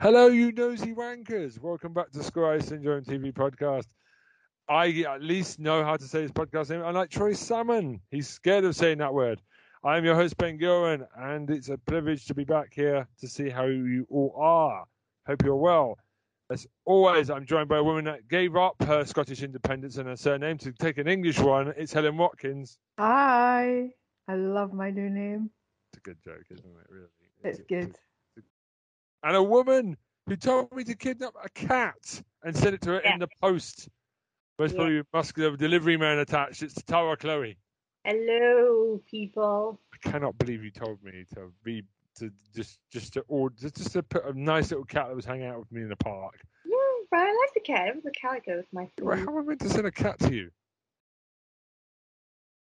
Hello, you nosy wankers. Welcome back to Sky Syndrome TV podcast. I at least know how to say his podcast name, unlike Troy Salmon. He's scared of saying that word. I am your host, Ben Gillen, and it's a privilege to be back here to see how you all are. Hope you're well. As always, I'm joined by a woman that gave up her Scottish independence and her surname to take an English one. It's Helen Watkins. Hi. I love my new name. It's a good joke, isn't it? Really. It's good. And a woman who told me to kidnap a cat and send it to her Yeah. in the post. Most Yeah. probably muscular delivery man attached. It's Tara Chloe. Hello, people. I cannot believe you told me to be to just just to order just, to put a nice little cat that was hanging out with me in the park. Yeah, but I like the cat. It was a calico with my Well. How am I meant to send a cat to you?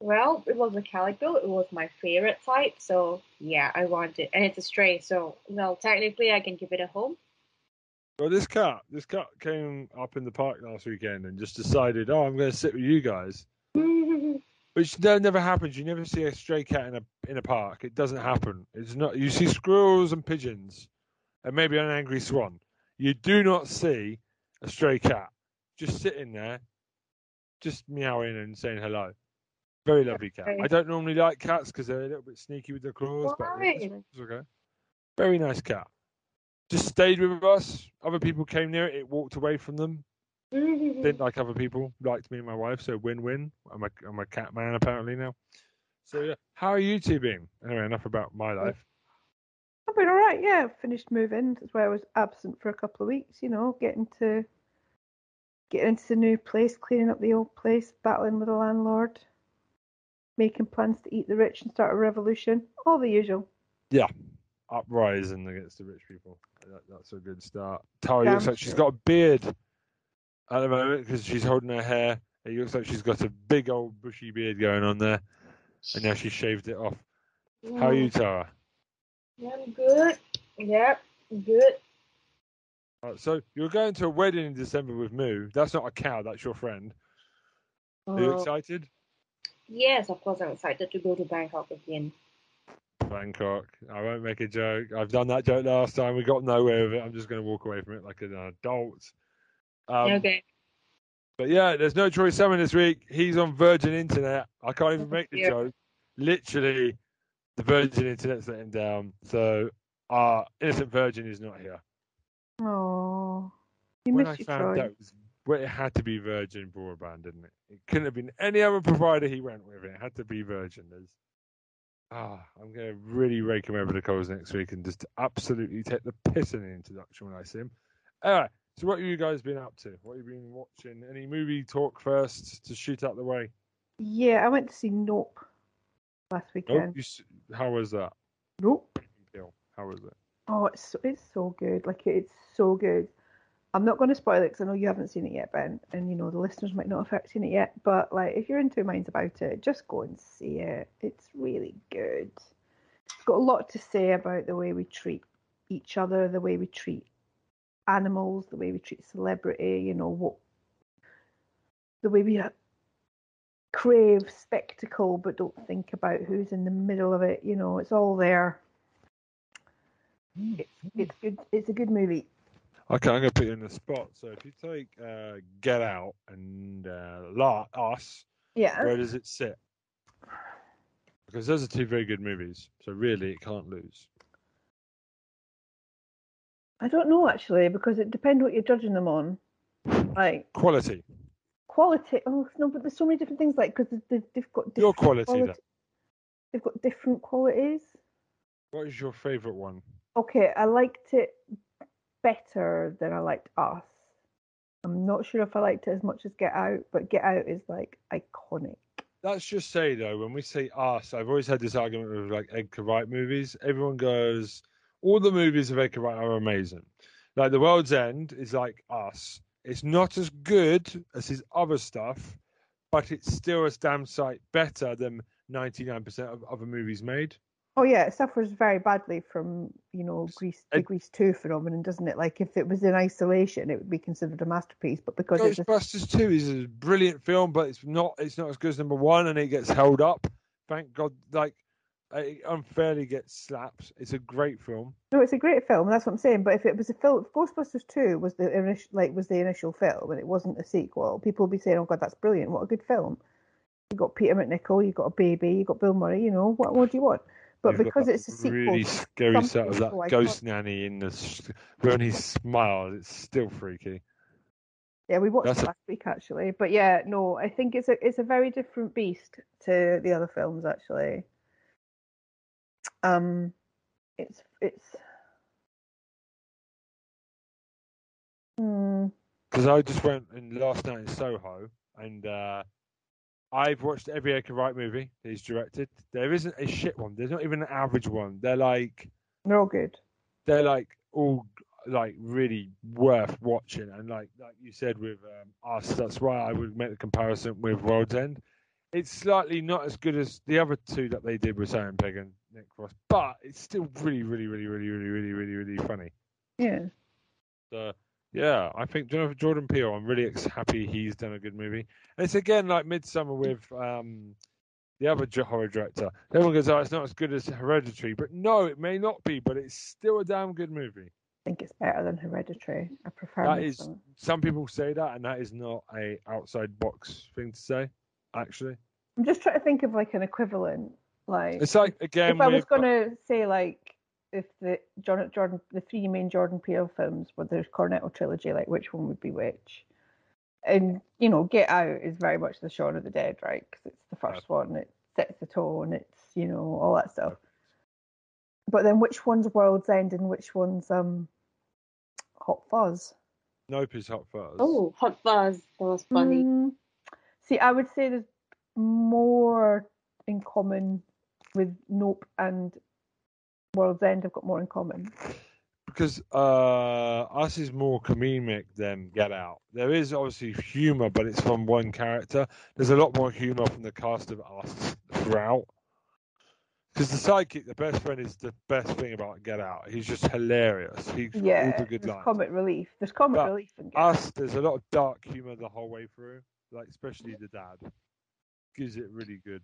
Well, it was a calico. It was my favorite type. So, yeah, I want it. And it's a stray. So, well, technically, I can give it a home. Well, this cat, this cat came up in the park last weekend and just decided, oh, I'm going to sit with you guys. Which that never happens. You never see a stray cat in a in a park. It doesn't happen. It's not. You see squirrels and pigeons, and maybe an angry swan. You do not see a stray cat just sitting there, just meowing and saying hello. Very lovely cat. I don't normally like cats because they're a little bit sneaky with their claws, but one's okay. Very nice cat. Just stayed with us. Other people came near it. It walked away from them didn't like other people, liked me and my wife, so win-win. I'm a I'm a cat man apparently now. So yeah, how are you two been? Anyway, enough about my life. I've been all right. Yeah, finished moving. That's why I was absent for a couple of weeks. You know, getting to getting into the new place, cleaning up the old place, battling with the landlord, making plans to eat the rich and start a revolution. All the usual. Yeah. Uprising against the rich people. That, that's a good start. Damn like she's got a beard at the moment because she's holding her hair. It looks like she's got a big old bushy beard going on there, and now she's shaved it off. How are you, Tara? I'm good. Yep, good. Right, so you're going to a wedding in December with Moo. That's not a cow. That's your friend. Are you Uh, excited? yes, of course, I'm excited to go to Bangkok again. Bangkok. I won't make a joke. I've done that joke last time. We got nowhere with it. I'm just going to walk away from it like an adult. Um, okay. But yeah, there's no Troy Salmon this week. He's on Virgin Internet. I can't even make the dear. joke. Literally, the Virgin Internet's let him down. So, our innocent Virgin is not here. Oh, you when I found Troy. out it, was, well, it had to be Virgin Broadband, didn't it? It couldn't have been any other provider he went with. It had to be Virgin. There's, ah, I'm going to really rake him over the coals next week and just absolutely take the piss in the introduction when I see him. Anyway, so what have you guys been up to? What have you been watching? Any movie talk first to shoot out the way? Yeah, I went to see Nope last weekend. you, how was that? Nope. How was it? Oh, it's so, it's so good. Like it's so good. I'm not going to spoil it because I know you haven't seen it yet, Ben, and you know the listeners might not have seen it yet. But like, if you're in two minds about it, just go and see it. It's really good. It's got a lot to say about the way we treat each other, the way we treat animals, the way we treat celebrity. You know what, the way we uh, crave spectacle but don't think about who's in the middle of it. You know, it's all there. It's it's good. It's a good movie. Okay, I'm going to put you in the spot. So if you take uh, Get Out and uh, La- Us, Yeah. where does it sit? Because those are two very good movies, so really it can't lose. I don't know actually because it depends what you're judging them on. Like Quality, quality. Oh no, but there's so many different things. Like because they've, they've got your different quality. They've got different qualities. What is your favourite one? Okay, I liked it better than I liked Us. I'm not sure if I liked it as much as Get Out, but Get Out is like iconic. Let's just say though, when we say us, I've always had this argument with like Edgar Wright movies. Everyone goes, all the movies of Edgar Wright are amazing. Like The World's End is like us. It's not as good as his other stuff, but it's still a damn sight better than 99% of other movies made. Oh yeah, it suffers very badly from you know Grease the Grease two phenomenon, doesn't it? Like if it was in isolation, it would be considered a masterpiece, but because Ghostbusters Two is a brilliant film, but it's not. It's not as good as number one, and it gets held up. Thank God, like it unfairly gets slaps. It's a great film. no, it's a great film. That's what I'm saying. But if it was a film, if Ghostbusters two was the initial like was the initial film, and it wasn't a sequel, people would be saying, "Oh God, that's brilliant! What a good film!" You got Peter MacNicol, you got a baby, you got Bill Murray. You know what? What do you want? But You've because it's a sequel, really scary set of that ghost nanny in the when he smiles. It's still freaky. Yeah, we watched That's it a- last week actually, but yeah, no, I think it's a it's a very different beast to the other films actually. Um, it's it's. Hmm. Because I just went in last night in Soho, and uh, I've watched every Edgar Wright movie that he's directed. There isn't a shit one. There's not even an average one. They're like They're all good. they're like all like really worth watching. And like like you said with um, us, that's why I would make the comparison with World's End. It's slightly not as good as the other two that they did with Simon Pegg and Nick Frost, but it's still really, really, really, really, really, really, really, really funny. Yeah. So yeah, I think Jordan Peele. I'm really ex- happy he's done a good movie. And it's again like Midsommar with um, the other horror director. Everyone goes, "Oh, it's not as good as Hereditary," but no, it may not be, but it's still a damn good movie. I think it's better than Hereditary. I prefer That is-. Some people say that, and that is not a outside box thing to say. Actually, I'm just trying to think of like an equivalent. Like it's like again, if I was gonna say like if the Jordan, Jordan the three main Jordan Peele films were the Cornetto trilogy, like which one would be which? And you know, Get Out is very much the Shaun of the Dead, right? Because it's the first one. It sets the tone. It's you know all that stuff. But then, which one's World's End and which one's um Hot Fuzz? Nope is Hot Fuzz. Oh, Hot Fuzz. That was funny. Mm, see, I would say there's more in common with Nope and World's End. I've got more in common. because uh, us is more comedic than Get Out. There is obviously humor, but it's from one character. There's a lot more humor from the cast of us throughout. Because the sidekick, the best friend, is the best thing about Get Out. He's just hilarious. He's Yeah, all the good there's lines. comic relief. There's comic But relief in Get Out. Us, there's a lot of dark humor the whole way through, like especially the dad. Gives it really good.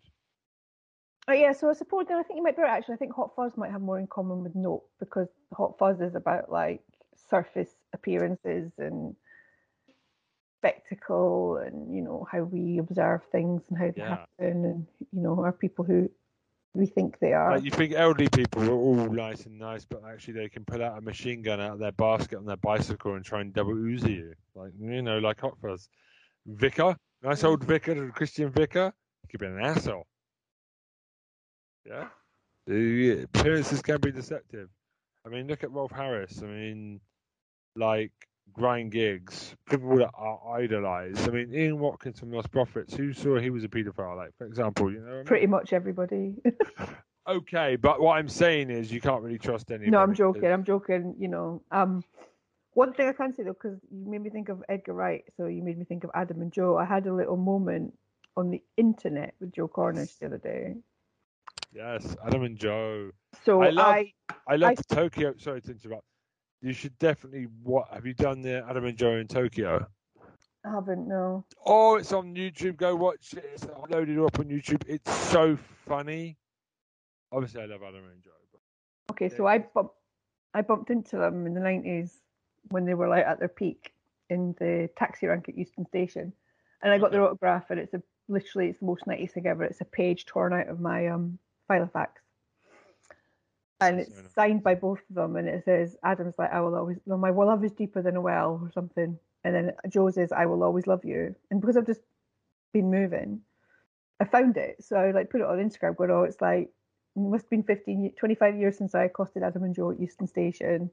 Oh, yeah, so I suppose then I think you might be right. Actually, I think Hot Fuzz might have more in common with Nope because Hot Fuzz is about like surface appearances and spectacle and you know how we observe things and how they Yeah. happen and you know are people who we think they are. Like you think elderly people are all nice and nice, but actually they can pull out a machine gun out of their basket on their bicycle and try and double Uzi you, like you know, like Hot Fuzz. Vicar, nice mm. old vicar, Christian vicar, he could be an asshole. Yeah, the appearances can be deceptive. I mean, look at Rolf Harris. I mean, like grind gigs, people that are idolized. I mean, Ian Watkins from Lostprophets, who saw he was a paedophile, like for example, you know. what I mean? Pretty much everybody. Okay, but what I'm saying is you can't really trust anybody. no, I'm joking. I'm joking. You know, um, one thing I can say though, because you made me think of Edgar Wright, so you made me think of Adam and Joe. I had a little moment on the internet with Joe Cornish the other day. Yes, Adam and Joe. So I love- I I love I- Tokyo. Sorry to interrupt. You should definitely. What have you done there, Adam and Joe in Tokyo? I haven't no. Oh, it's on YouTube. Go watch it. It's loaded up on YouTube. It's so funny. Obviously, I love Adam and Joe. But Okay, so I bump, I bumped into them in the nineties when they were like at their peak in the taxi rank at Euston Station, and I got their autograph, and it's a literally it's the most nineties thing ever. It's a page torn out of my um Filofax, and it's signed by both of them, and it says Adam's like I will always no my love is deeper than a well or something, and then Joe says I will always love you, and because I've just been moving, I found it, so I like put it on Instagram. Going, oh, it's like it must have been 15, 25 years since I accosted Adam and Joe at Euston Station.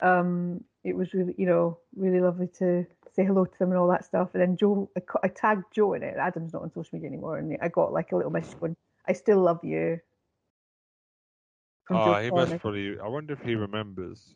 Um, it was really, you know, really lovely to say hello to them and all that stuff. And then Joe, I, I tagged Joe in it. Adam's not on social media anymore, and I got like a little message going, "I still love you." oh, he must probably. I wonder if he remembers.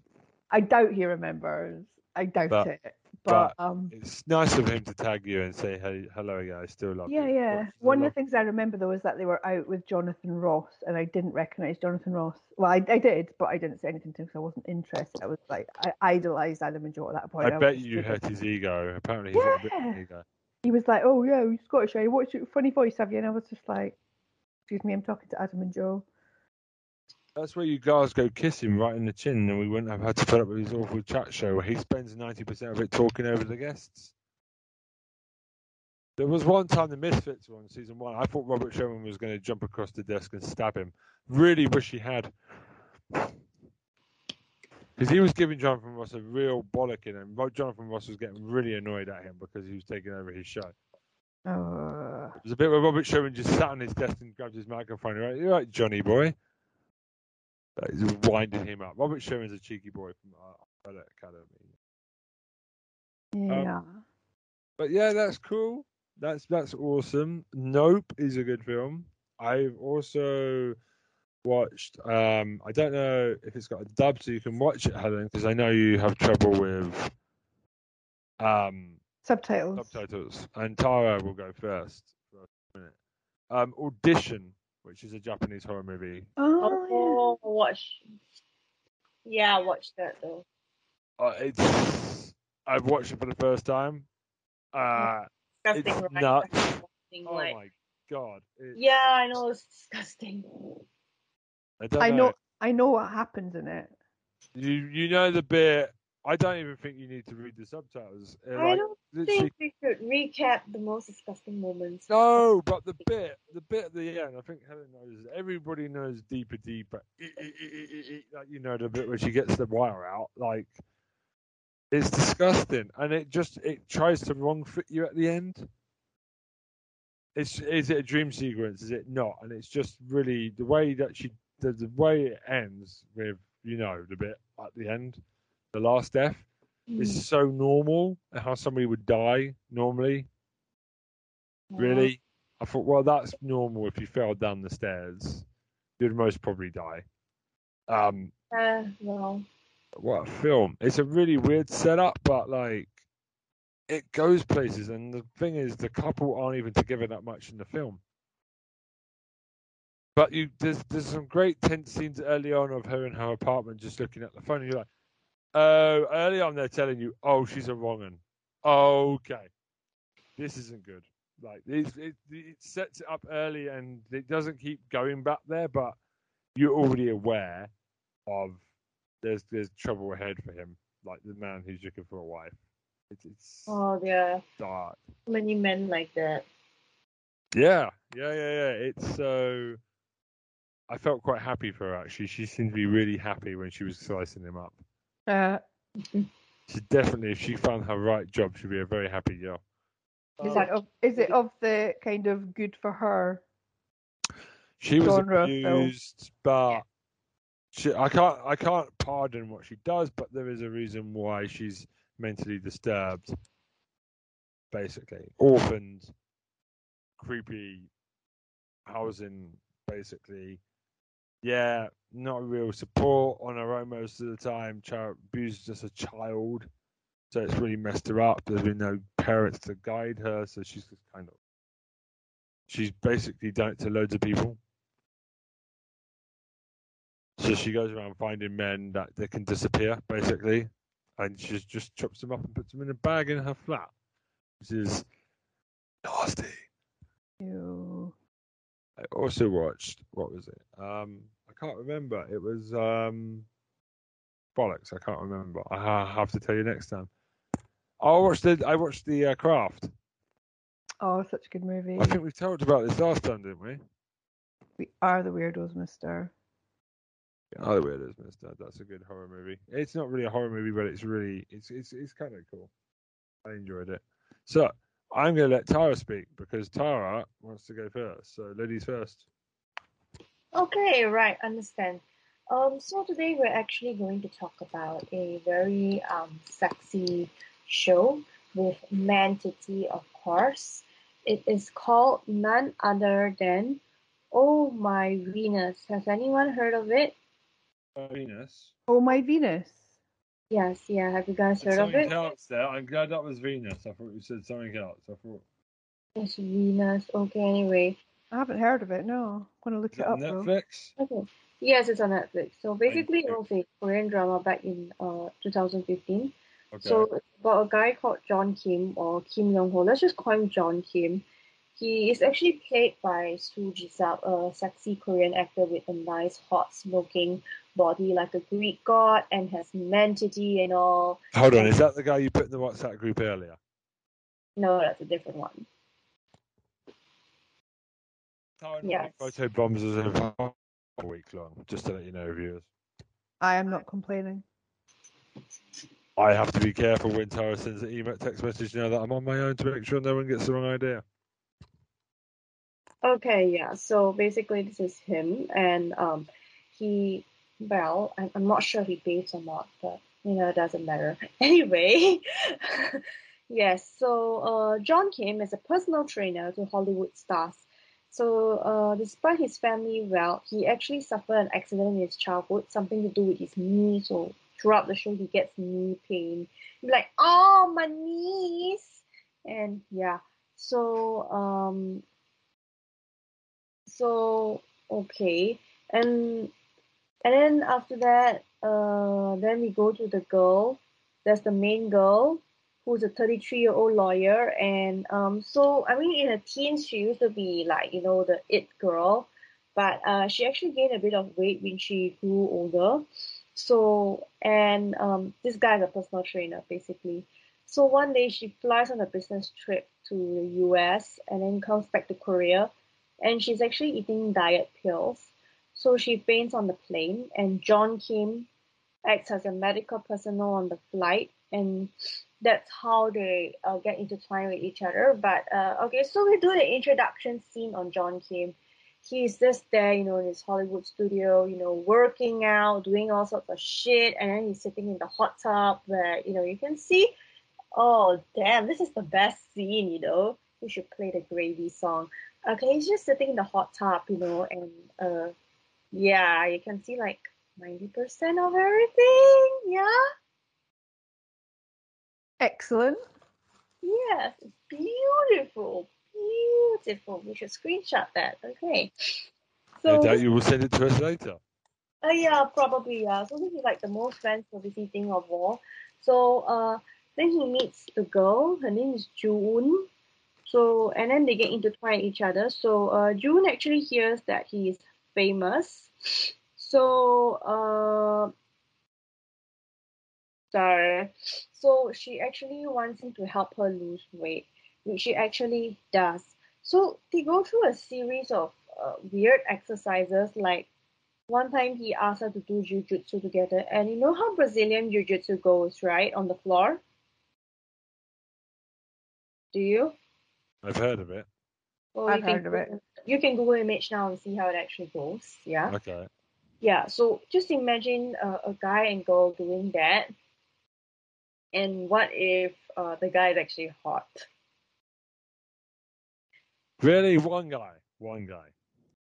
I doubt he remembers. I doubt But- it. but um, It's nice of him to tag you and say, "Hey, hello again. I still love yeah, you." yeah. The One of the things I remember though is that they were out with Jonathan Ross, and I didn't recognise Jonathan Ross. Well, I, I did, but I didn't say anything to him because I wasn't interested. I was like, I idolized Adam and Joe at that point. I was bet you hurt his ego. Apparently, he's a bit of Yeah. ego. He was like, "Oh yeah, you're Scottish. Eh? What's your funny voice have you?" And I was just like, "Excuse me, I'm talking to Adam and Joe." That's where you guys go kiss him right in the chin, and we wouldn't have had to put up with his awful chat show where he spends ninety percent of it talking over the guests. There was one time the Misfits were on season one. I thought Robert Sheehan was going to jump across the desk and stab him. Really wish he had. Because he was giving Jonathan Ross a real bollocking, and Jonathan Ross was getting really annoyed at him because he was taking over his show. Oh, There's a bit where Robert Sheehan just sat on his desk and grabbed his microphone. Right, you're right, Johnny boy. Uh, He's winding him up. Robert Sheehan's a cheeky boy from uh, Umbrella Academy. yeah. But yeah, that's cool. That's that's awesome. Nope is a good film. I've also watched. Um, I don't know if it's got a dub, so you can watch it, Helen, because I know you have trouble with um, Subtitles. subtitles. And Tara will go first for a minute. Um, Audition, which is a Japanese horror movie. Oh, Oh, watch. Yeah, I watched that though. Uh, it's I've watched it for the first time. Uh, Disgusting, it's right? nuts. Oh like- my god! It- Yeah, I know it's disgusting. I don't I know. know. I know what happens in it. You you know the bit. I don't even think you need to read the subtitles. Uh, I like, don't literally, think we should recap the most disgusting moments. no, but the bit, the bit at the end. I think Helen knows. Everybody knows deeper, deeper. E- e- e- e- e- e- Like you know the bit where she gets the wire out. Like it's disgusting, and it just it tries to wrong fit you at the end. It's is it a dream sequence? Is it not? And it's just really the way that she the, the way it ends with you know the bit at the end, the last death. Is so normal and how somebody would die normally. Really, I thought, well, that's normal. If you fell down the stairs, you'd most probably die. Um, Uh, well, what a film! It's a really weird setup, but like, it goes places. And the thing is, the couple aren't even together that much in the film. But you, there's there's some great tense scenes early on of her in her apartment, just looking at the phone. And you're like, oh, early on they're telling you, oh, she's a wrong un. Okay, this isn't good. Like it, it, it sets it up early, and it doesn't keep going back there. But you're already aware of there's there's trouble ahead for him, like the man who's looking for a wife. It's, it's oh, yeah, dark. many men like that. Yeah, yeah, yeah, yeah. It's so. I felt quite happy for her actually. She seemed to be really happy when she was slicing him up. Uh, She definitely, if she found her right job, she'd be a very happy girl. is it of is it of the kind of good for her? She was genre of film? abused, but she, I can't, I can't pardon what she does. But there is a reason why she's mentally disturbed. Basically, orphaned, creepy housing. Basically, yeah, not real support on her own most of the time. Child abused as a child, so it's really messed her up. There's been no parents to guide her, so she's just kind of. She's basically done it to loads of people. So she goes around finding men that they can disappear, basically, and she just chops them up and puts them in a bag in her flat, which is nasty. Ew. I also watched what was it? Um, can't remember. It was um, bollocks. I can't remember. I have to tell you next time. I watched the I watched the uh, Craft. Oh, such a good movie. I think we talked about this last time, didn't we? We are the weirdos, Mister. Yeah, Other Weirdos Missed That. That's a good horror movie. It's not really a horror movie, but it's really it's it's it's kind of cool. I enjoyed it. So I'm going to let Tara speak because Tara wants to go first. So ladies first. Okay, right, understand. Um, so today we're actually going to talk about a very um sexy show with man titty, of course. It is called none other than Oh My Venus. Has anyone heard of it? Venus. Oh my Venus. Yes, yeah. Have you guys heard of something it? else there. I'm glad that was Venus. I thought you said something else. I thought It's Venus. Okay, anyway. I haven't heard of it. No, I'm gonna look is it that up. Though. Netflix. Okay. Yes, it's on Netflix. So basically, it was a Korean drama back in uh 2015. Okay. So it's about a guy called John Kim or Kim Young Ho. Let's just call him John Kim. He is actually played by So Ji-sub, a sexy Korean actor with a nice, hot, smoking body like a Greek god and has mentity and all. Hold on, is that the guy you put in the WhatsApp group earlier? No, that's a different one. Yes. Photo bombs is a week long, just to let you know, viewers. I am not complaining. I have to be careful when Tara sends an email text message now that I'm on my own to make sure no one gets the wrong idea. Okay, yeah. So basically, this is him, and um, he, well, I'm, I'm not sure if he bathes or not, but you know, it doesn't matter. Anyway, yes. So uh, John Kim is a personal trainer to Hollywood stars. So uh, despite his family wealth, he actually suffered an accident in his childhood, something to do with his knee. So throughout the show, he gets knee pain. He's like, oh, my knees, and yeah. So um, so okay and and then after that uh then we go to the girl there's the main girl who's a 33 year old lawyer and um so i mean in her teens she used to be like you know the it girl but uh she actually gained a bit of weight when she grew older so and um this guy is a personal trainer basically so one day she flies on a business trip to the us and then comes back to korea and she's actually eating diet pills. So she faints on the plane, and John Kim acts as a medical personnel on the flight, and that's how they uh, get intertwined with each other. But uh, okay, so we do the introduction scene on John Kim. He's just there, you know, in his Hollywood studio, you know, working out, doing all sorts of shit, and then he's sitting in the hot tub where, you know, you can see, oh damn, this is the best scene, you know. We should play the gravy song. Okay, he's just sitting in the hot tub, you know, and uh, yeah, you can see like ninety percent of everything. Yeah, Excellent. yes, beautiful, beautiful. We should screenshot that. Okay. No So doubt you will send it to us later. Uh, yeah, probably, yeah. So this is like the most fan servicey thing of all. So uh, then he meets the girl. Her name is June. So and then they get intertwined each other. So uh, June actually hears that he is famous. So uh, sorry. So she actually wants him to help her lose weight, which she actually does. So they go through a series of uh, weird exercises like one time he asked her to do jujitsu together, and you know how Brazilian jujitsu goes, right? On the floor. Do you? I've heard of it. Well, I've you can heard of it. You can Google image now and see how it actually goes. Yeah. Okay. Yeah. So just imagine uh, a guy and girl doing that, and what if uh, the guy is actually hot? Really? One guy. One guy.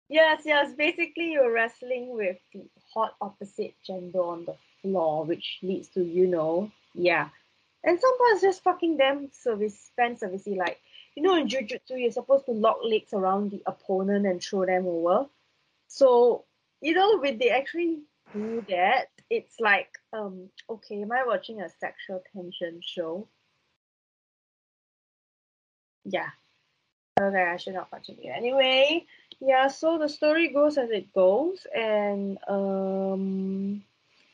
Yes, yes. Basically, you're wrestling with the hot opposite gender on the floor, which leads to, you know, yeah. And sometimes just fucking them service fan servicey. Like, you know, in jujitsu, you're supposed to lock legs around the opponent and throw them over. So, you know, when they actually do that, it's like, um, okay, am I watching a sexual tension show? Yeah. Okay, I should not continue. Anyway, yeah, so the story goes as it goes, and um,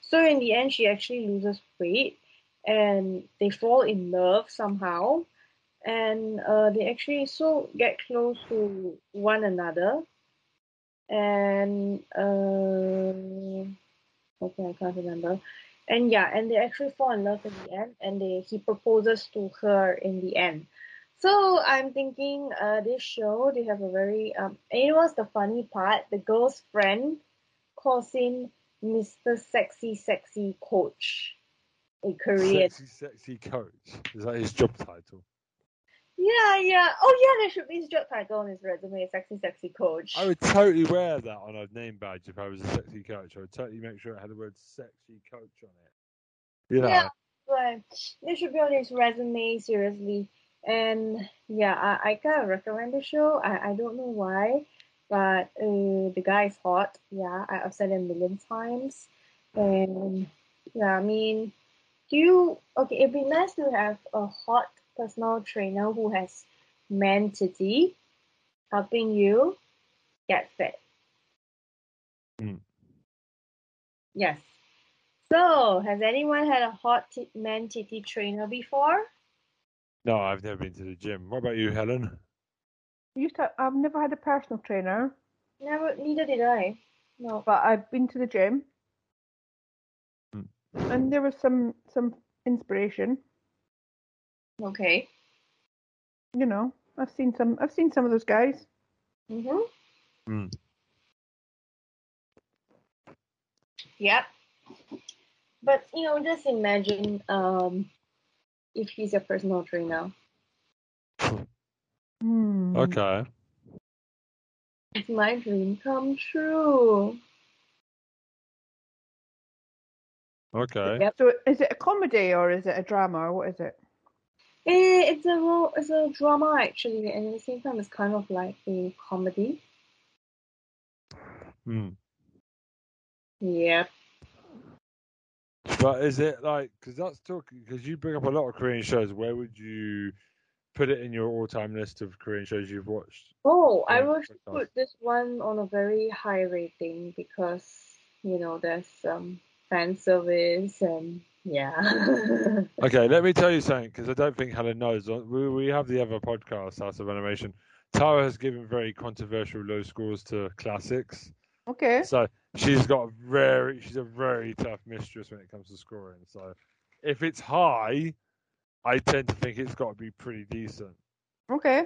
so in the end, she actually loses weight, and they fall in love somehow, and uh, they actually so get close to one another, and uh, okay, I can't remember, and yeah, and they actually fall in love in the end, and they he proposes to her in the end. So I'm thinking, uh, this show they have a very um. Know what's the funny part? The girl's friend calls him Mr. Sexy Sexy Coach, a Korean. Sexy, sexy coach. Is that his job title? Yeah, yeah. Oh yeah, there should be his job title on his resume, Sexy Sexy Coach. I would totally wear that on a name badge if I was a sexy coach. I would totally make sure it had the word sexy coach on it. You know. Yeah. But they should be on his resume seriously. And yeah, I, I kind of recommend the show. I, I don't know why, but uh, the guy is hot. Yeah, I've said it a million times. And yeah, I mean, do you okay? It'd be nice to have a hot personal trainer who has man titty helping you get fit. Mm. Yes. So, has anyone had a hot t- man titty trainer before? No, I've never been to the gym. What about you, Helen? Used to, I've never had a personal trainer, Never, neither did I. No. but I've been to the gym, Hmm. and there was some some inspiration. Okay. You know, I've seen some. I've seen some of those guys. Mhm. Mm. Yep. But you know, just imagine um, if he's your personal trainer. Hmm. Okay. It's my dream come true. Okay. Yep. So is it a comedy or is it a drama or what is it? Eh, It's a ro- it's a drama actually, and at the same time, it's kind of like a comedy. Hmm. Yep. But is it like because that's talking because you bring up a lot of Korean shows. Where would you put it in your all-time list of Korean shows you've watched? Oh, I Yeah, will put this one on a very high rating because you know there's some fan service and yeah. Okay, let me tell you something because I don't think Helen knows. Uh, We we have the other podcast, House of Animation. Tara has given very controversial low scores to classics, Okay. so she's got a very she's a very tough mistress when it comes to scoring. So if it's high, I tend to think it's got to be pretty decent. Okay.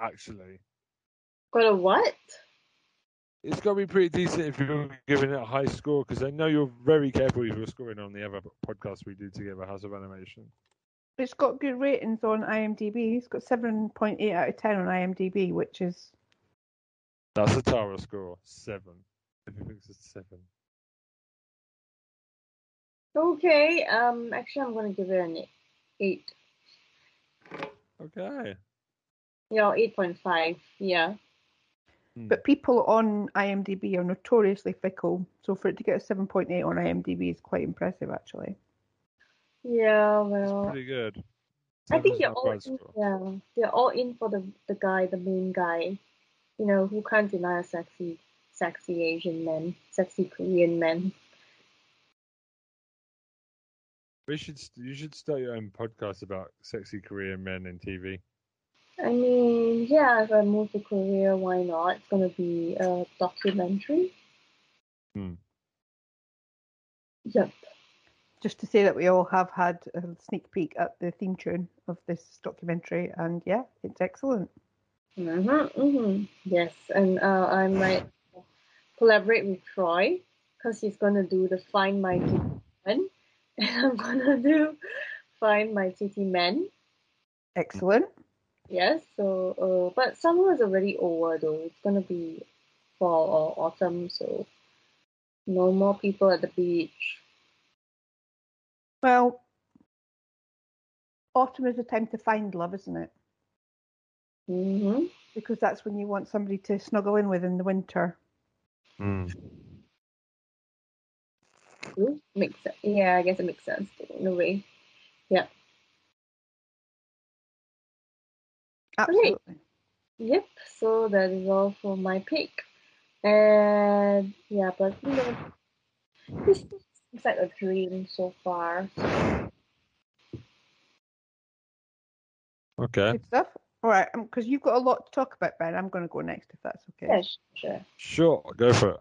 Actually, Got a what? It's got to be pretty decent if you're giving it a high score because I know you're very careful if you're scoring on the other podcast we do together, House of Animation. It's got good ratings on IMDb. It's got seven point eight out of ten on IMDb, which is That's a Tara score, seven. If he thinks it's seven. Okay. Um. Actually, I'm gonna give it an eight. Okay. Yeah, eight point five. Yeah. But hmm. people on IMDb are notoriously fickle. So for it to get a seven point eight on IMDb is quite impressive actually. Yeah. It's Well, pretty good. I think Seven's they're all in, score. yeah they're all in for the the guy, the main guy. You know who can't deny a sexy, sexy Asian man, sexy Korean man. We should you should start your own podcast about sexy Korean men in TV. I mean, yeah, if I move to Korea, why not? It's gonna be a documentary. Hmm. Yep. Just to say that we all have had a sneak peek at the theme tune of this documentary, and yeah, it's excellent. Mhm. Mhm. Yes, and uh, I might collaborate with Troy because he's gonna do the Find My Titty Man, and I'm gonna do Find My Titty Man. Excellent. Yes. So, uh, but summer is already over though. It's gonna be fall or autumn, so no more people at the beach. Well, autumn is the time to find love, isn't it? Mhm. Because that's when you want somebody to snuggle in with in the winter. True. Makes sense. Yeah, I guess it makes sense in a way. Absolutely. Yep. So that is all for my pick. And yeah, but you know, this seems like a dream so far. Okay. Good stuff. All right, um, because you've got a lot to talk about, Ben. I'm going to go next if that's okay. Yeah, sure. Sure, go for it.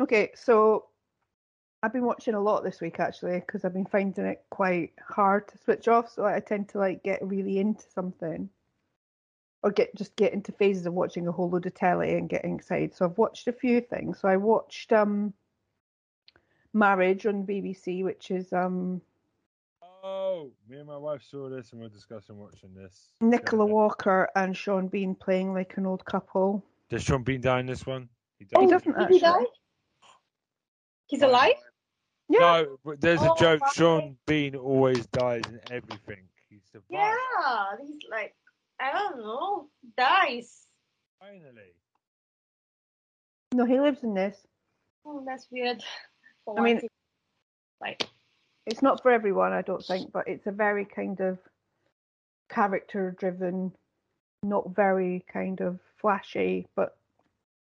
Okay, so I've been watching a lot this week actually because I've been finding it quite hard to switch off. So I tend to like get really into something, or get just get into phases of watching a whole load of telly and getting excited. So I've watched a few things. So I watched um, Marriage on BBC, which is um, Oh, me and my wife saw this and we're discussing watching this. Nicola Yeah. Walker and Sean Bean playing like an old couple. Does Sean Bean die in this one? He He does. doesn't Did he actually. die? He's alive? Yeah. No, but there's a Oh, joke. my. Sean Bean always dies in everything. He survives. Yeah, he's like, I don't know, dies. Finally. No, he lives in this. Oh, that's weird. For I mean- like, It's not for everyone, I don't think, but it's a very kind of character driven, not very kind of flashy, but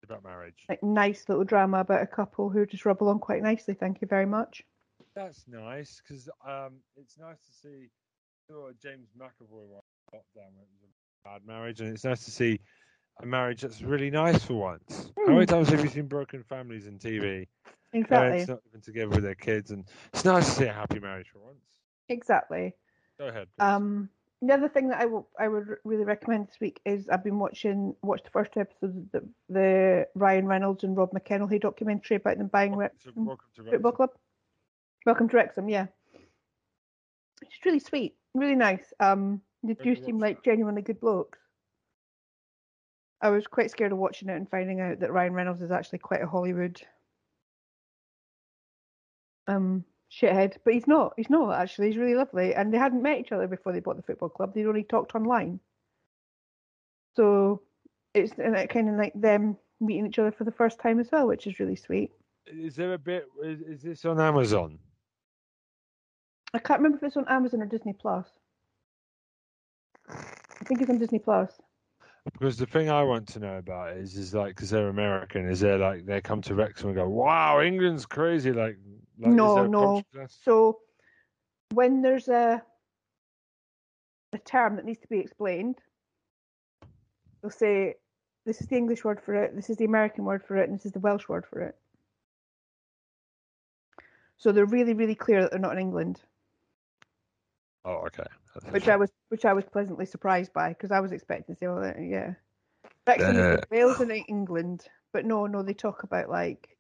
about marriage. like nice little drama about a couple who just rub along quite nicely. Thank you very much. That's nice because um, it's nice to see. Saw a James McAvoy one lockdown when it was a bad marriage, and it's nice to see a marriage that's really nice for once. How many Hmm. times have you seen broken families in TV? Exactly. Parents not living together with their kids, and it's nice to see a happy marriage for once. Exactly. Go ahead. Please. Um, the other thing that I will I would really recommend this week is I've been watching watched the first two episodes of the, the Ryan Reynolds and Rob McElhenney documentary about them buying welcome, Wrexham to, welcome to Football Club. Welcome to Wrexham, yeah. It's really sweet, really nice. Um, they do seem like genuinely good blokes. I was quite scared of watching it and finding out that Ryan Reynolds is actually quite a Hollywood um shithead, but he's not. He's not actually. He's really lovely, and they hadn't met each other before they bought the football club. They'd only talked online, so it's kind of like them meeting each other for the first time as well, which is really sweet. Is there a bit? Is, is this on Amazon? I can't remember if it's on Amazon or Disney Plus. I think it's on Disney Plus. Because the thing I want to know about is, is like, because they're American, is there like they come to Wrexham and go, "Wow, England's crazy"? Like, like No, no. So when there's a a term that needs to be explained, they'll say this is the English word for it, this is the American word for it, and this is the Welsh word for it. So they're really, really clear that they're not in England, Oh, okay. Which I was, which I was pleasantly surprised by because I was expecting to say, "Oh, yeah, Wrexham Uh. is Wales and England," but no, no, they talk about like,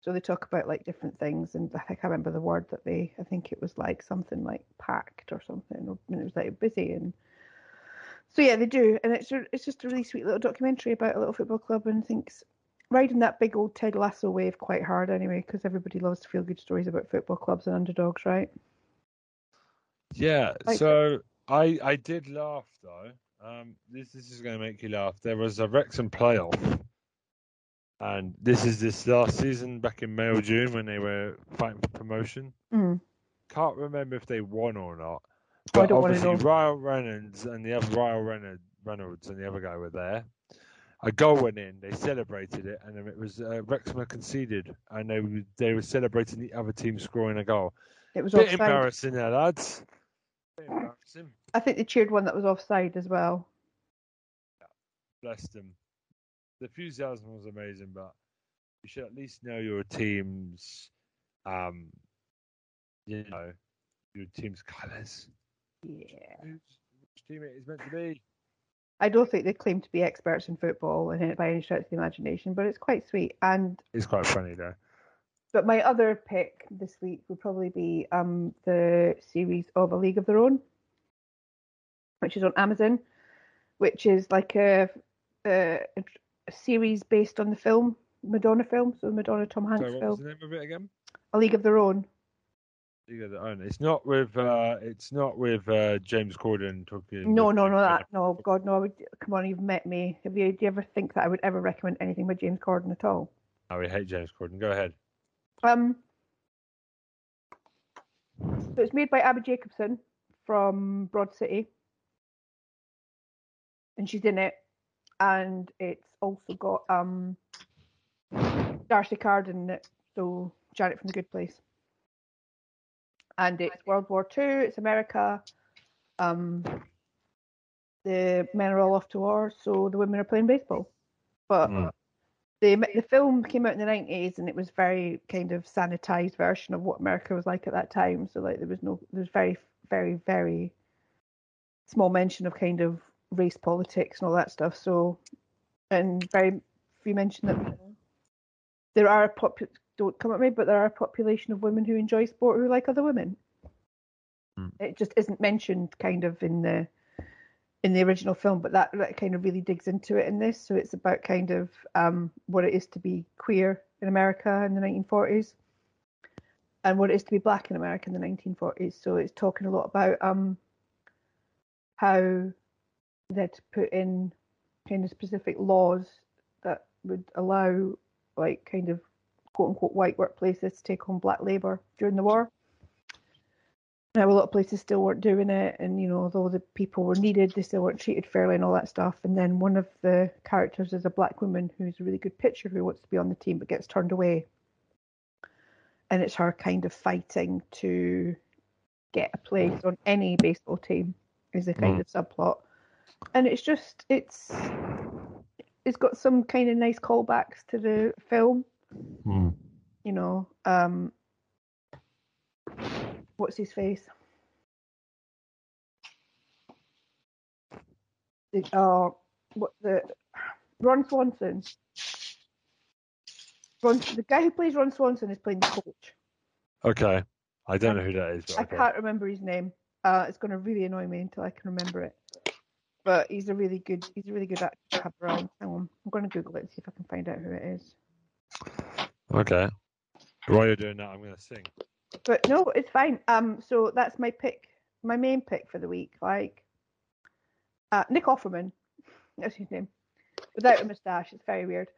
so they talk about like different things, and I think I remember the word that they, I think it was like something like packed or something, and it was like busy and. So yeah, they do, and it's a, it's just a really sweet little documentary about a little football club, and thinks riding that big old Ted Lasso wave quite hard anyway, because everybody loves to feel good stories about football clubs and underdogs, right? Yeah. Like- So I I did laugh though. Um, this this is going to make you laugh. There was a Wrexham playoff, and this is this last season back in May or June when they were fighting for promotion. Mm. Can't remember if they won or not. Oh, I But obviously. Ryan Reynolds and the other Ryan Reynolds, Reynolds and the other guy were there. A goal went in. They celebrated it, and it was uh, Wrexham conceded, and they were, they were celebrating the other team scoring a goal. It was Bit offside. embarrassing there, lads. Embarrassing. I think they cheered one that was offside as well. Bless them. The enthusiasm was amazing, but you should at least know your team's, um, you know, your team's colours. Yeah. Which team it is meant to be. I don't think they claim to be experts in football and by any stretch of the imagination, but it's quite sweet. And It's quite funny though. But my other pick this week would probably be um the series of A League of Their Own, which is on Amazon, which is like a a, a series based on the film Madonna film, so Madonna Tom Hanks Sorry, film, the name of it again? A League of Their Own. League of Their Own. It's not with uh, it's not with uh, James Corden talking. No, no, no, that no, God, no. I would, come on, you've met me. Have you? Do you ever think that I would ever recommend anything by James Corden at all? Oh, we hate James Corden. Go ahead. Um, so it's made by Abbi Jacobson from Broad City, and she's in it. And it's also got um D'Arcy Carden in it, so Janet from The Good Place. And it's World War Two. It's America. Um, the men are all off to war, so the women are playing baseball. But Mm. The the film came out in the nineties, and it was very kind of sanitized version of what America was like at that time. So like there was no, there was very, very, very small mention of kind of race politics and all that stuff. So, and very few mention that there are a pop. Don't come at me, but there are a population of women who enjoy sport who like other women. Mm. It just isn't mentioned kind of in the in the original film, but that, that kind of really digs into it in this. So it's about kind of um, what it is to be queer in America in the 1940s. and what it is to be black in America in the 1940s. So it's talking a lot about um, how they'd put in kind of specific laws that would allow, like, kind of quote unquote white workplaces to take on black labour during the war. Now, a lot of places still weren't doing it, and you know, although the people were needed, they still weren't treated fairly and all that stuff. And then one of the characters is a black woman who's a really good pitcher who wants to be on the team but gets turned away. And it's her kind of fighting to get a place on any baseball team is a kind Mm. of subplot. And it's just it's it's got some kind of nice callbacks to the film Hmm. you know, um, what's his face? The, uh, what the Ron Swanson. Ron, the guy who plays Ron Swanson is playing the coach. Okay. I don't know who that is. I okay. can't remember his name. Uh, it's going to really annoy me until I can remember it. But he's a really good, he's a really good actor to have around. Hang on, I'm going to Google it and see if I can find out who it is. Okay. While you're doing that, I'm going to sing. But no, it's fine. Um, so that's my pick, my main pick for the week. Like, uh, Nick Offerman, that's his name, without a moustache. It's very weird.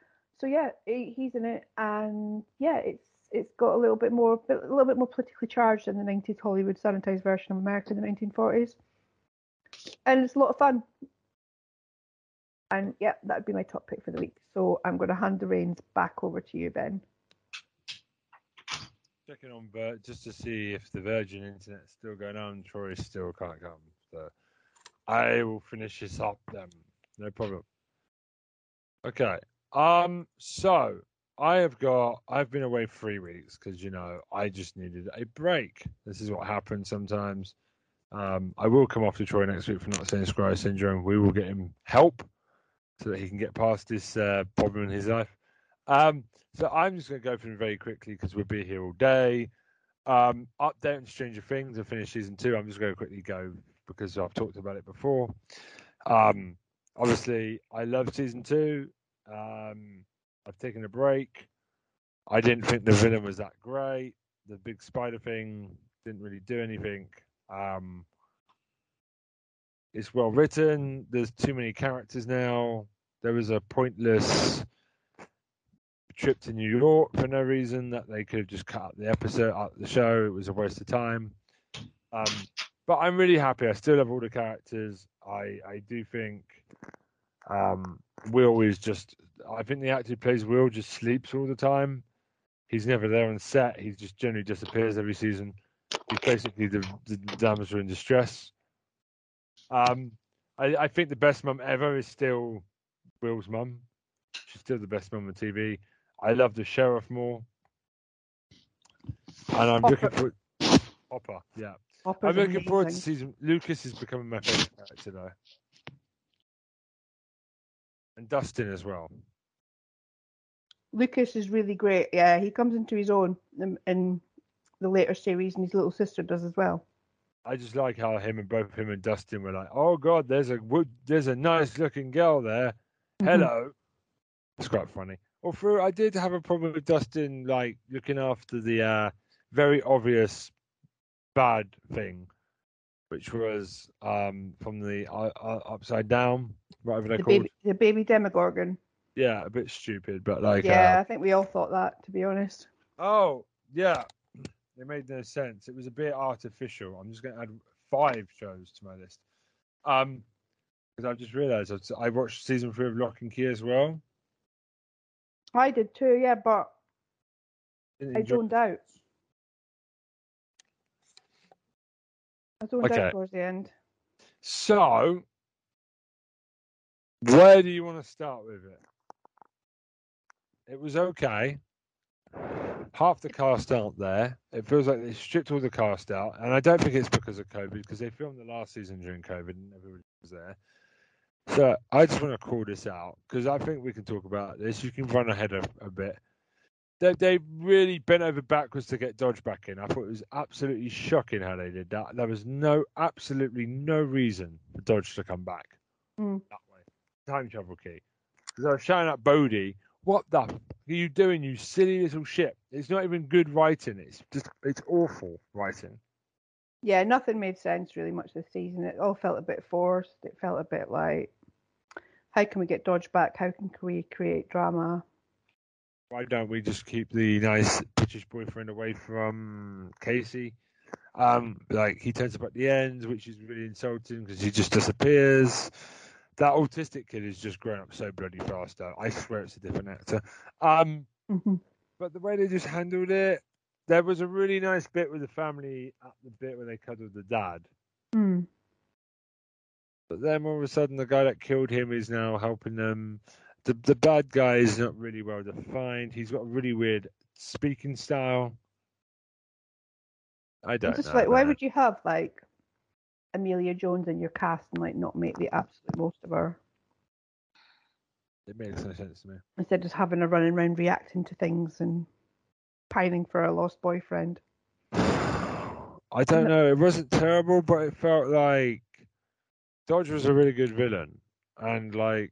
So yeah, he, he's in it, and yeah, it's it's got a little bit more, a little bit more politically charged than the '90s Hollywood sanitized version of America in the 1940s, and it's a lot of fun. And yeah, that'd be my top pick for the week. So I'm going to hand the reins back over to you, Ben. Checking on Vir- just to see if the Virgin Internet's still going on. Troy still can't come. So I will finish this up then. No problem. Okay. Um. So I have got. I've been away three weeks because you know I just needed a break. This is what happens sometimes. Um. I will come off to Troy next week for not saying Scry syndrome. We will get him help so that he can get past this uh, problem in his life. Um. So I'm just going to go through them very quickly because we'll be here all day. Um, update on Stranger Things. I finished season two. I'm just going to quickly go because I've talked about it before. Um, obviously, I love season two. Um, I've taken a break. I didn't think the villain was that great. The big spider thing didn't really do anything. Um, it's well written. There's too many characters now. There was a pointless trip to New York for no reason that they could have just cut the episode, out the show. It was a waste of time. Um, but I'm really happy. I still love all the characters. I I do think um, Will is just. I think the actor who plays Will just sleeps all the time. He's never there on set. He just generally disappears every season. He's basically the, the damsel in distress. Um, I, I think the best mum ever is still Will's mum. She's still the best mum on TV. I love the sheriff more, and I'm looking for Hopper. Yeah, Hopper's I'm looking forward to season. Lucas is becoming my favorite character though, and Dustin as well. Lucas is really great. Yeah, he comes into his own in, in the later series, and his little sister does as well. I just like how him and both him and Dustin were like, "Oh God, there's a there's a nice looking girl there. Mm-hmm. Hello." It's quite funny. Although I did have a problem with Dustin like looking after the uh, very obvious bad thing, which was um, from the uh, uh, upside down, whatever they're the called. baby, the baby Demogorgon. Yeah, a bit stupid, but like, yeah, uh, I think we all thought that, to be honest. oh yeah, it made no sense. It was a bit artificial. I'm just going to add five shows to my list. Um, because I've just realised I watched season three of Locke and Key as well. I did too, yeah, but Didn't I enjoy- zoned out. I zoned Okay. out towards the end. So, where do you want to start with it? It was okay. Half the cast aren't there. It feels like they stripped all the cast out, and I don't think it's because of COVID because they filmed the last season during COVID and everybody was there. So I just want to call this out because I think we can talk about this. You can run ahead a, a bit. They they really bent over backwards to get Dodge back in. I thought it was absolutely shocking how they did that. There was no absolutely no reason for Dodge to come back Mm. that way. Time travel key. Because I was shouting at Bode, what the f- are you doing, you silly little shit? It's not even good writing. It's just it's awful writing. Yeah, nothing made sense really much this season. It all felt a bit forced. It felt a bit like, how can we get Dodge back? How can we create drama? Why don't we just keep the nice British boyfriend away from Casey? Um, like he turns up at the end, which is really insulting because he just disappears. That autistic kid has just grown up so bloody fast. Though. I swear it's a different actor. Um, hmm but the way they just handled it, there was a really nice bit with the family at the bit where they cuddled the dad. Mm. But then all of a sudden, the guy that killed him is now helping them. The the bad guy is not really well defined. He's got a really weird speaking style. I don't Just know. like, why would you have like Emilia Jones in your cast and like not make the absolute most of her It makes no sense to me. instead of just having her running around reacting to things and pining for a lost boyfriend? I don't know. It wasn't terrible, but it felt like Dodge was a really good villain, and like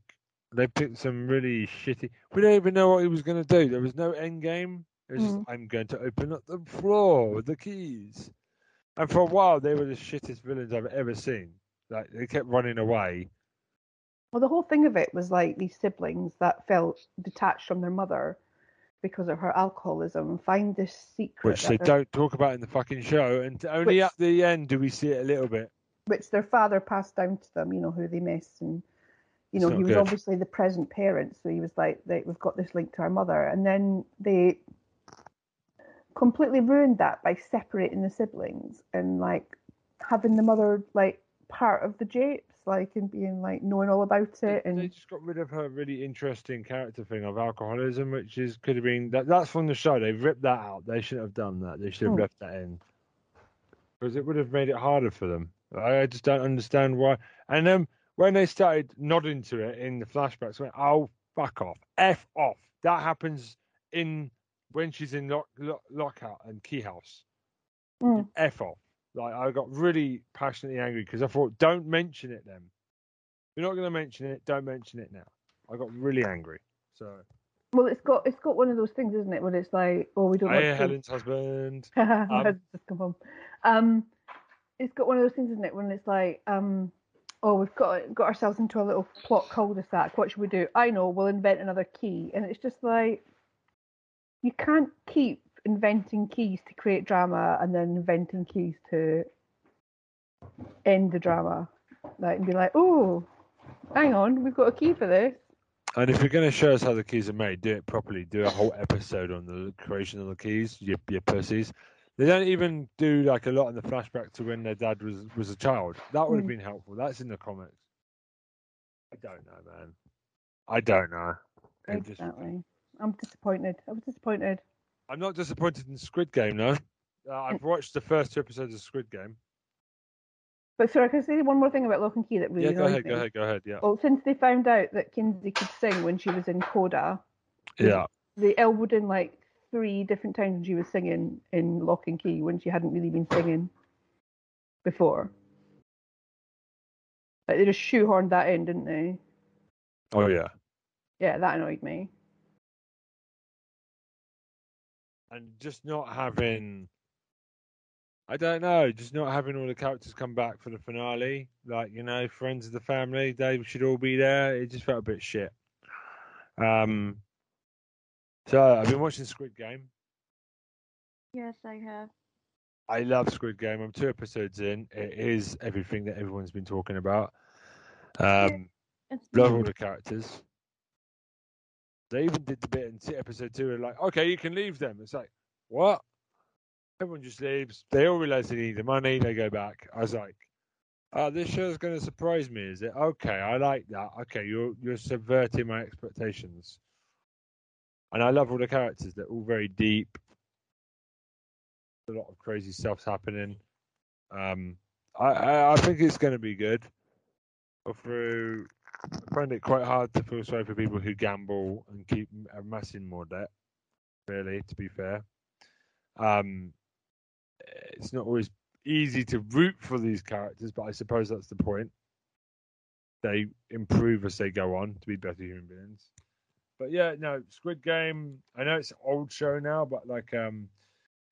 they picked some really shitty. We don't even know what he was going to do. There was no end game. It was just, Mm. I'm going to open up the floor with the keys. And for a while, they were the shittest villains I've ever seen. Like they kept running away. Well, the whole thing of it was like these siblings that felt detached from their mother because of her alcoholism and find this secret Which they don't talk about in the fucking show, and only Which- at the end do we see it a little bit. Which their father passed down to them, you know, who they missed. And, you know, he was good. obviously the present parent. So he was like, we've got this link to our mother. And then they completely ruined that by separating the siblings and like having the mother like part of the japes, like, and being like knowing all about it. And they just got rid of her really interesting character thing of alcoholism, which is could have been that. That's from the show. They ripped that out. They shouldn't have done that. They should have Hmm. left that in because it would have made it harder for them. I, just don't understand why. And then when they started nodding to it in the flashbacks, I went, "Oh, fuck off, f off." That happens in when she's in lock, lock, lockout and key house. Mm. F off. Like I got really passionately angry because I thought, don't mention it then. You're not going to mention it. Don't mention it now. I got really angry. So well, it's got it's got one of those things, isn't it? When it's like, oh, we don't want Helen's husband. Um, just come home. Um, it's got one of those things, isn't it? When it's like, um, oh, we've got got ourselves into a little plot cul-de-sac. What should we do? I know. We'll invent another key, and it's just like you can't keep inventing keys to create drama and then inventing keys to end the drama. Like and be like, oh, hang on, we've got a key for this. And if you're going to show us how the keys are made, do it properly. Do a whole episode on the creation of the keys. You, you pussies. They don't even do like a lot in the flashback to when their dad was was a child. That would have Mm. been helpful. That's in the comics. I don't know, man. I don't know. It just- Exactly. I'm disappointed. I was disappointed. I'm not disappointed in Squid Game, though. Uh, I've watched the first two episodes of Squid Game. But sorry, I can I say one more thing about Locke and Key that really Yeah, go annoys ahead, me? go ahead, go ahead. Yeah, Well, since they found out that Kinsey could sing when she was in Coda, yeah. they elbowed in like three different times when she was singing in Locke and Key when she hadn't really been singing before. Like they just shoehorned that in, didn't they? Oh yeah. Yeah, that annoyed me. and just not having I don't know, just not having all the characters come back for the finale. Like, you know, friends of the family, they should all be there. It just felt a bit shit. Um so I've been watching Squid Game. Yes, I have. I love Squid Game. I'm two episodes in. It is everything that everyone's been talking about. Um love all the characters. They even did the bit in episode two. Where like, okay, you can leave them. It's like, what? Everyone just leaves. They all realize they need the money. They go back. I was like, oh, this show's going to surprise me. Is it? Okay, I like that. Okay, you're you're subverting my expectations. And I love all the characters. They're all very deep. A lot of crazy stuff's happening. Um, I I, I think it's going to be good. Through I find it quite hard to feel sorry for people who gamble and keep amassing more debt. Really, to be fair, um, it's not always easy to root for these characters, but I suppose that's the point. They improve as they go on to be better human beings. But yeah, no, Squid Game. I know it's an old show now, but like um,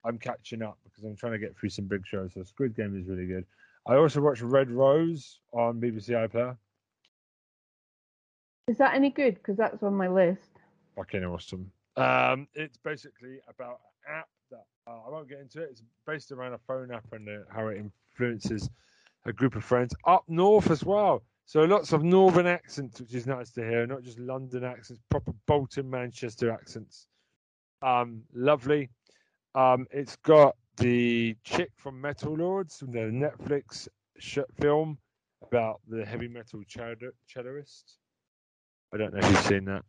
I'm catching up because I'm trying to get through some big shows. So Squid Game is really good. I also watched Red Rose on BBC iPlayer. Is that any good? Because that's on my list. Fucking awesome. Um, it's basically about an app that uh, I won't get into it. It's based around a phone app and uh, how it influences a group of friends up north as well. So lots of northern accents, which is nice to hear, not just London accents, proper Bolton, Manchester accents. Um, lovely. Um, it's got the chick from Metal Lords, the Netflix sh- film about the heavy metal cheddar- cheddarist. I don't know if you've seen that.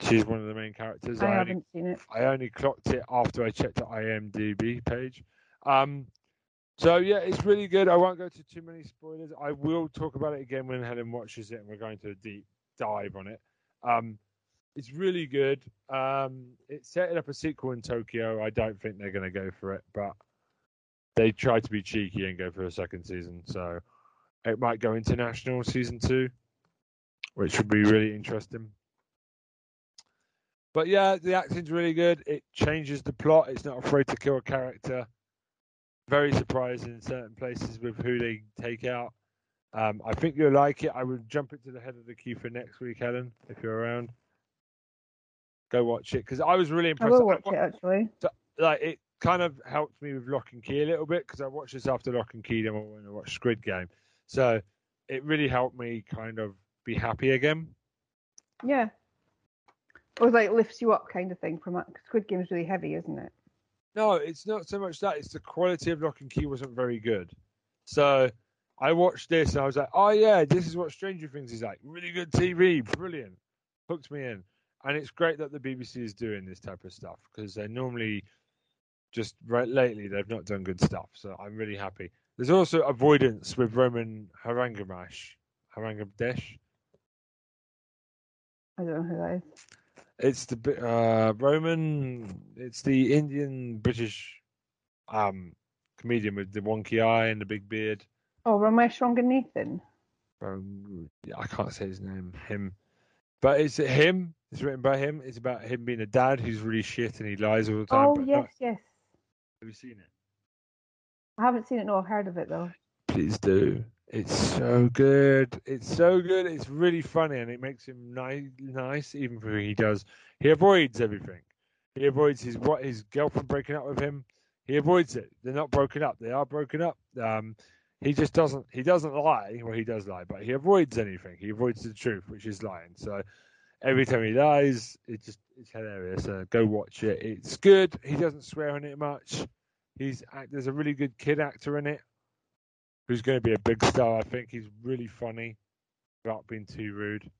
She's one of the main characters. I only, haven't seen it. I only clocked it after I checked the IMDb page. Um, so yeah, it's really good. I won't go to too many spoilers. I will talk about it again when Helen watches it, and we're going to a deep dive on it. Um, it's really good. Um, it's setting up a sequel in Tokyo. I don't think they're going to go for it, but they tried to be cheeky and go for a second season. So it might go international season two, which would be really interesting. But yeah, the acting's really good. It changes the plot. It's not afraid to kill a character. Very surprising in certain places with who they take out. Um, I think you'll like it. I would jump it to the head of the queue for next week, Helen, if you're around. Go watch it because I was really impressed. I will watch it actually. Like it kind of helped me with Locke and Key a little bit because I watched this after Locke and Key, then I watched Squid Game. So it really helped me kind of be happy again. Yeah. It was like lifts you up kind of thing from. Squid Game's really heavy, isn't it? No, it's not so much that. It's the quality of Locke and Key wasn't very good. So I watched this and I was like, oh yeah, this is what Stranger Things is like. Really good TV, brilliant. Hooked me in. And it's great that the BBC is doing this type of stuff because they're normally just right lately they've not done good stuff. So I'm really happy. There's also avoidance with Roman Harangamash. Harangadesh. I don't know who that is. It's the uh, Roman. It's the Indian British um, comedian with the wonky eye and the big beard. Oh, Romesh Ranganathan. Um, yeah, I can't say his name. Him, but it's him. It's written by him. It's about him being a dad who's really shit and he lies all the time. Oh yes, not- yes. have you seen it? I haven't seen it. No, I've heard of it though. Please do. It's so good. It's so good. It's really funny and it makes him nice, even for he does. He avoids everything. He avoids his what his girlfriend breaking up with him. He avoids it. They're not broken up. They are broken up. Um, he just doesn't. He doesn't lie. Well, he does lie, but he avoids anything. He avoids the truth, which is lying. So every time he lies, it just it's hilarious. Uh, go watch it. It's good. He doesn't swear on it much. He's there's a really good kid actor in it who's going to be a big star. I think he's really funny without being too rude.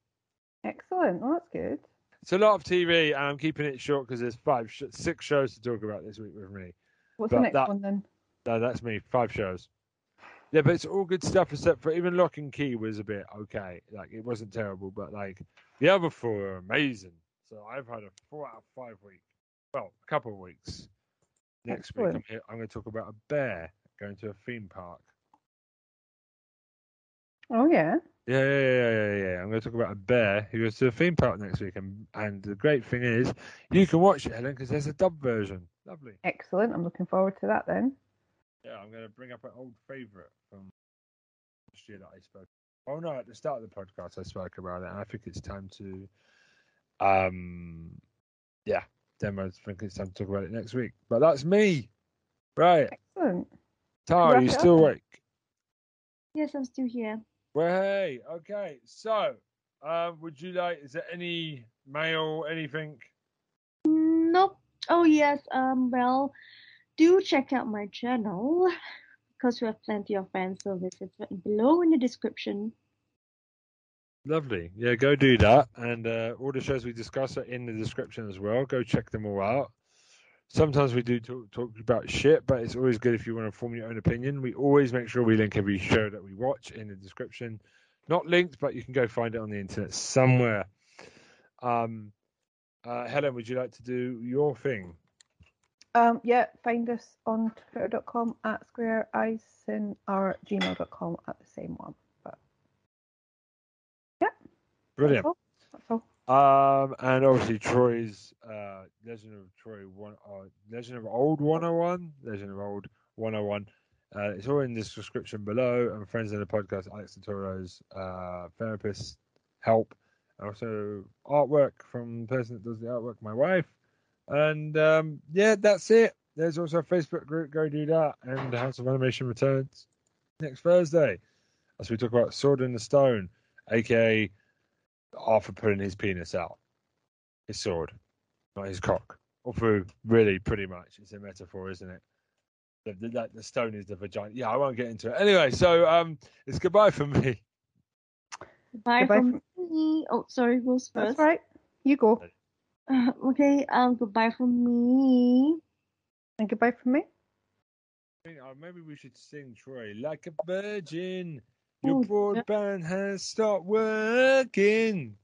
Excellent. Well, that's good. It's a lot of TV, and I'm keeping it short because there's five, sh- six shows to talk about this week with me. What's But the next that- one then? No, that's me. Five shows. Yeah, but it's all good stuff except for even Locke and Key was a bit okay. Like it wasn't terrible, but like the other four are amazing. So I've had a four out of five week. Well, a couple of weeks. Next week, I'm, here, I'm going to talk about a bear going to a theme park. Oh yeah. Yeah, yeah, yeah, yeah, yeah. I'm going to talk about a bear who goes to a theme park next week, and and the great thing is, you can watch it, Helen, because there's a dub version. Lovely. Excellent. I'm looking forward to that then. Yeah, I'm going to bring up an old favourite from last year that I spoke. Oh no, at the start of the podcast I spoke about it, and I think it's time to, um, yeah, then I think it's time to talk about it next week. But that's me, right? Excellent. Tara, Wrap you still up. awake? Yes, I'm still here. Well, hey, okay. So, um, would you like? Is there any mail, anything? Nope. Oh yes. Um. Well, do check out my channel because we have plenty of fan services below in the description. Lovely. Yeah, go do that. And uh, all the shows we discuss are in the description as well. Go check them all out. Sometimes we do talk, talk about shit, but it's always good if you want to form your own opinion. We always make sure we link every show that we watch in the description. Not linked, but you can go find it on the internet somewhere. Um, uh, Helen, would you like to do your thing? Um, yeah, find us on twitter.com at square ison or gmail.com at the same one. But yeah. Brilliant. that's all. That's all. Um, and obviously Troy's uh, Legend of Troy one, uh, Legend of Old 101, Legend of Old 101. Uh, it's all in the description below. And friends in the podcast, Alex Toro's uh, therapist help, and also artwork from the person that does the artwork, my wife. And um, yeah, that's it. There's also a Facebook group. Go do that. And the House of Animation returns next Thursday as we talk about Sword in the Stone, aka Arthur putting his penis out, his sword, not his cock. Or Although, really, pretty much, it's a metaphor, isn't it? The, the, the stone is the vagina. Yeah, I won't get into it. Anyway, so um, it's goodbye from me. Goodbye, Goodbye from me. Oh, sorry, who's That's first? right. You go. Uh, okay, um, goodbye from me. And goodbye from me. I mean, uh, maybe we should sing Troy like a virgin. Your broadband has stopped working.